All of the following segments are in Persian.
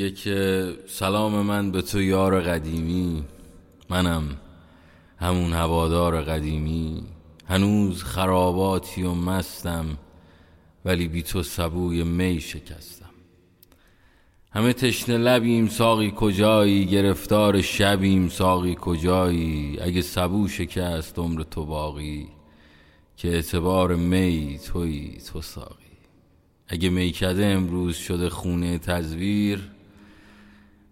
میگه که سلام من به تو یار قدیمی. منم همون هوادار قدیمی. هنوز خراباتی و مستم ولی بی تو سبوی می شکستم. همه تشنه لبیم ساقی کجایی؟ گرفتار شبیم ساقی کجایی؟ اگه سبو شکست عمر تو باقی. که اعتبار می توی تو ساقی. اگه میکده امروز شده خونه تزویر.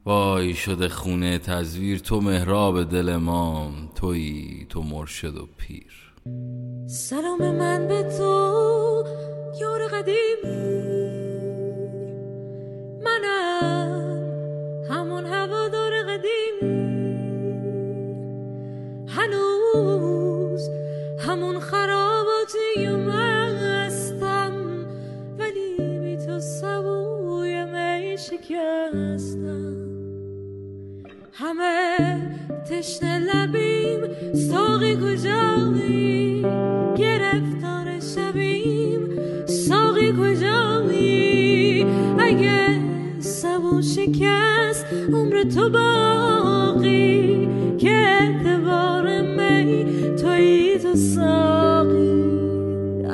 وای شده خونه تزویر تو مهراب دل ما توی تو مرشد و پیر. سلام من به تو یار قدیمی. تشنه لبیم. ساقی کجایی گرفتار شبیم ساقی کجایی اگه سبو شکست عمر تو باقی. که اعتبار می توی تو ساقی.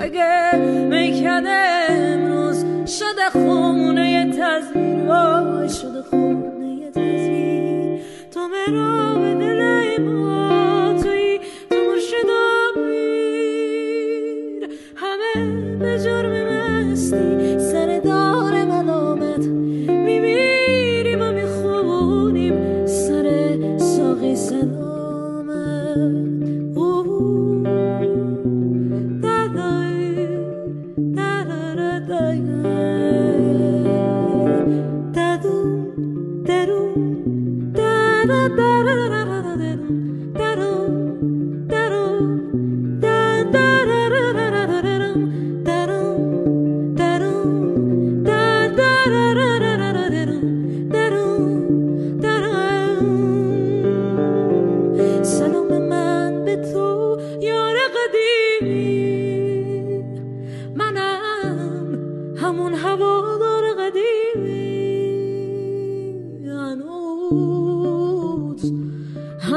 اگه می‌کنه امروز شده خونه تزویر. شده خونه تزویر. تو مرا سلام من به تو یار قدیمی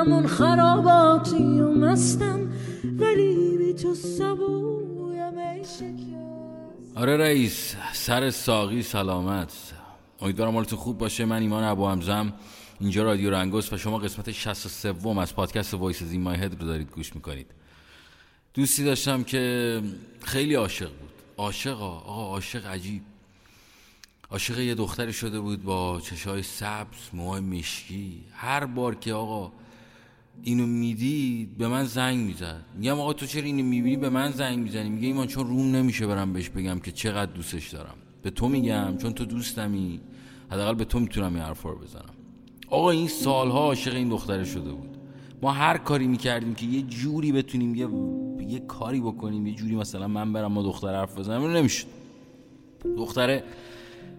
همون خراباتی و مستم ولی بی تو سبویم ای آره رئیس سر ساقی سلامت. امیدوارم حالتون خوب باشه. من ایمان ابو همزم اینجا رادیو رنگوس و شما قسمت 63 از پادکست Voices In My Head رو دارید گوش می‌کنید. دوستی داشتم که خیلی عاشق بود. عاشق آقا عاشق عجیب. عاشق یه دختری شده بود با چشای سبز موهای مشکی. هر بار که آقا اینو می‌دید به من زنگ می‌زد. میگم آقا تو چرا اینو می‌بینی؟ به من زنگ می‌زنی. میگه ایمان چون روم نمیشه برم بهش بگم که چقدر دوستش دارم. به تو میگم چون تو دوستمی. حداقل به تو می‌تونم این حرفا رو بزنم. آقا این سالها عاشق این دختره شده بود. ما هر کاری می‌کردیم که یه جوری بتونیم یه یه کاری بکنیم یه جوری مثلا من برم ما دختر حرف بزنم نمی‌شد. دختره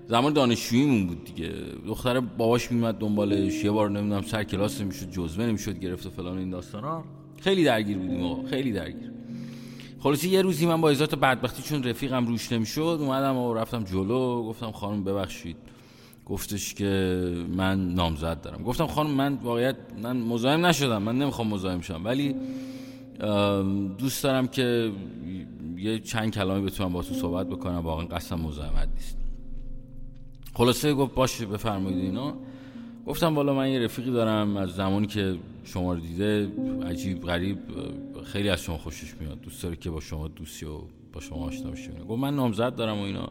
زمان دانشجوییمون بود دیگه. دختره باباش میمد دنبالش یه بار نمی‌دونم سر کلاس نمی‌شد جزوه نمی‌شد گرفت و فلان این داستانا خیلی درگیر بودیم آقا خیلی درگیر. خلاصی یه روزی من با ازات بدبختی چون رفیقم روش نمی‌شد اومدم و رفتم جلو. گفتم خانم ببخشید. گفتش که من نامزد دارم. گفتم خانم من واقعیت من مزاحم نشدم من نمی‌خوام مزاحم شم. ولی دوست دارم که یه چند کلامی بتونم با تو صحبت بکنم. واقعا قصدم مزاحمت نیست. خلاصه گفت باشه بفرمایید اینا. گفتم والا من یه رفیقی دارم از زمانی که شما رو دیده عجیب غریب خیلی از شما خوشش میاد. دوست داره که با شما دوستی و با شما آشنا بشه گفت من نامزد دارم و اینا.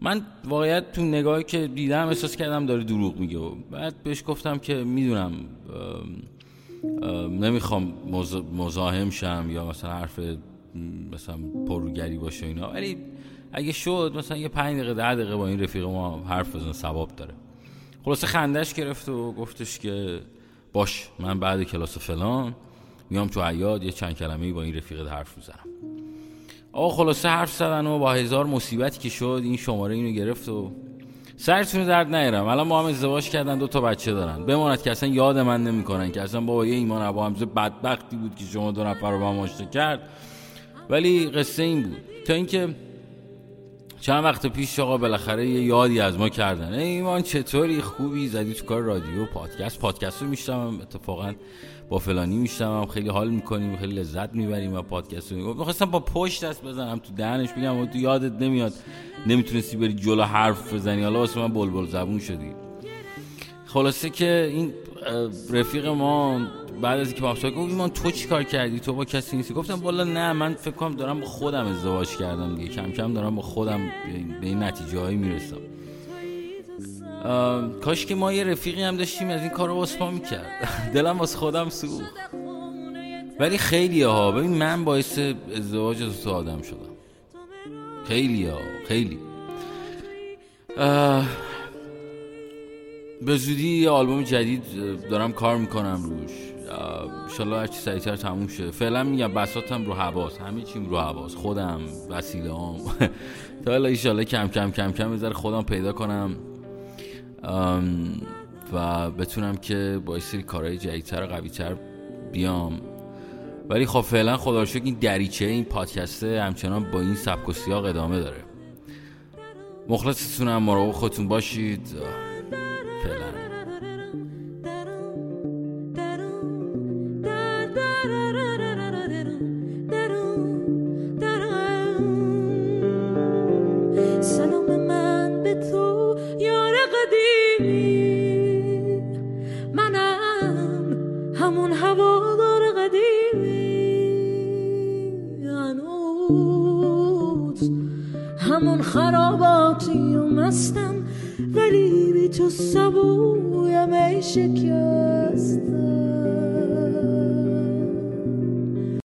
من واقعیت تو نگاهی که دیدم احساس کردم داره دروغ میگه. و بعد بهش گفتم که می‌دونم نمی‌خوام مز- مزاحم شم یا مثلا حرف مثلا پروگری باشه اینا. ولی اگه شد مثلا یه پنج دقیقه ده دقیقه با این رفیق ما حرف بزن ثواب داره. خلاصه خندش گرفت و گفتش که باش من بعد کلاس فلان میام تو عیاد یه چند کلمه با این رفیق حرف می‌زنم. آقا خلاصه حرف زدن و با هزار مصیبتی که شد این شماره اینو گرفت و سرتون درد نیارم. الان با هم ازدواج کردن دو تا بچه دارن. بماند که اصلا یاد من نمی‌کنن که اصلا بابا یه ایمان ابو حمزه بدبختی بود که شما دو نفر رو با هم کرد. ولی قصه این بود. تا اینکه چند وقت پیش آقا بالاخره یه یادی از ما کردن. ای ایمان چطوری؟ خوبی؟ زدی تو کار رادیو پادکست. پادکست رو میشتم اتفاقا با فلانی میشتم خیلی حال می‌کنیم خیلی لذت می‌بریم و پادکست رو. می‌خواستم با پشت دست بزنم تو دهنش بگم تو یادت نمیاد نمی‌تونستی بری جلو حرف بزنی. حالا واسه من بلبل زبون شدی. خلاصه که این رفیق ما بعد از اینکه با گفت ایمان تو چی کار کردی؟ تو با کسی نیستی؟ گفتم والا نه من فکر کنم دارم با خودم ازدواج کردم دیگه. کم کم دارم با خودم به این نتیجه هایی می‌رسم. کاش که ما یه رفیقی هم داشتیم از این کار رو واسه می‌کرد. دلم واسه خودم سوخت. ولی خیلی ها ببین من باعث ازدواج تو آدم شدم. خیلی. ها خیلی به زودی آلبوم جدید دارم کار می‌کنم روش. انشالله هرچی سریعتر تموم شه. فعلا میگم بساتم رو حواس. همه چیم رو حواس. خودم وسیله هم تا حالا ایشالله کم کم کم کم بذار خودم پیدا کنم. و بتونم که با سری کارهای جدیدتر و قویتر بیام. ولی خب فعلا خدا رو این دریچه این پادکسته همچنان با این سبک و سیاق ادامه داره. مخلصتونم مراقب خودتون باشید. همون خراباتی و مستم ولی بی تو سبویم ای شکستم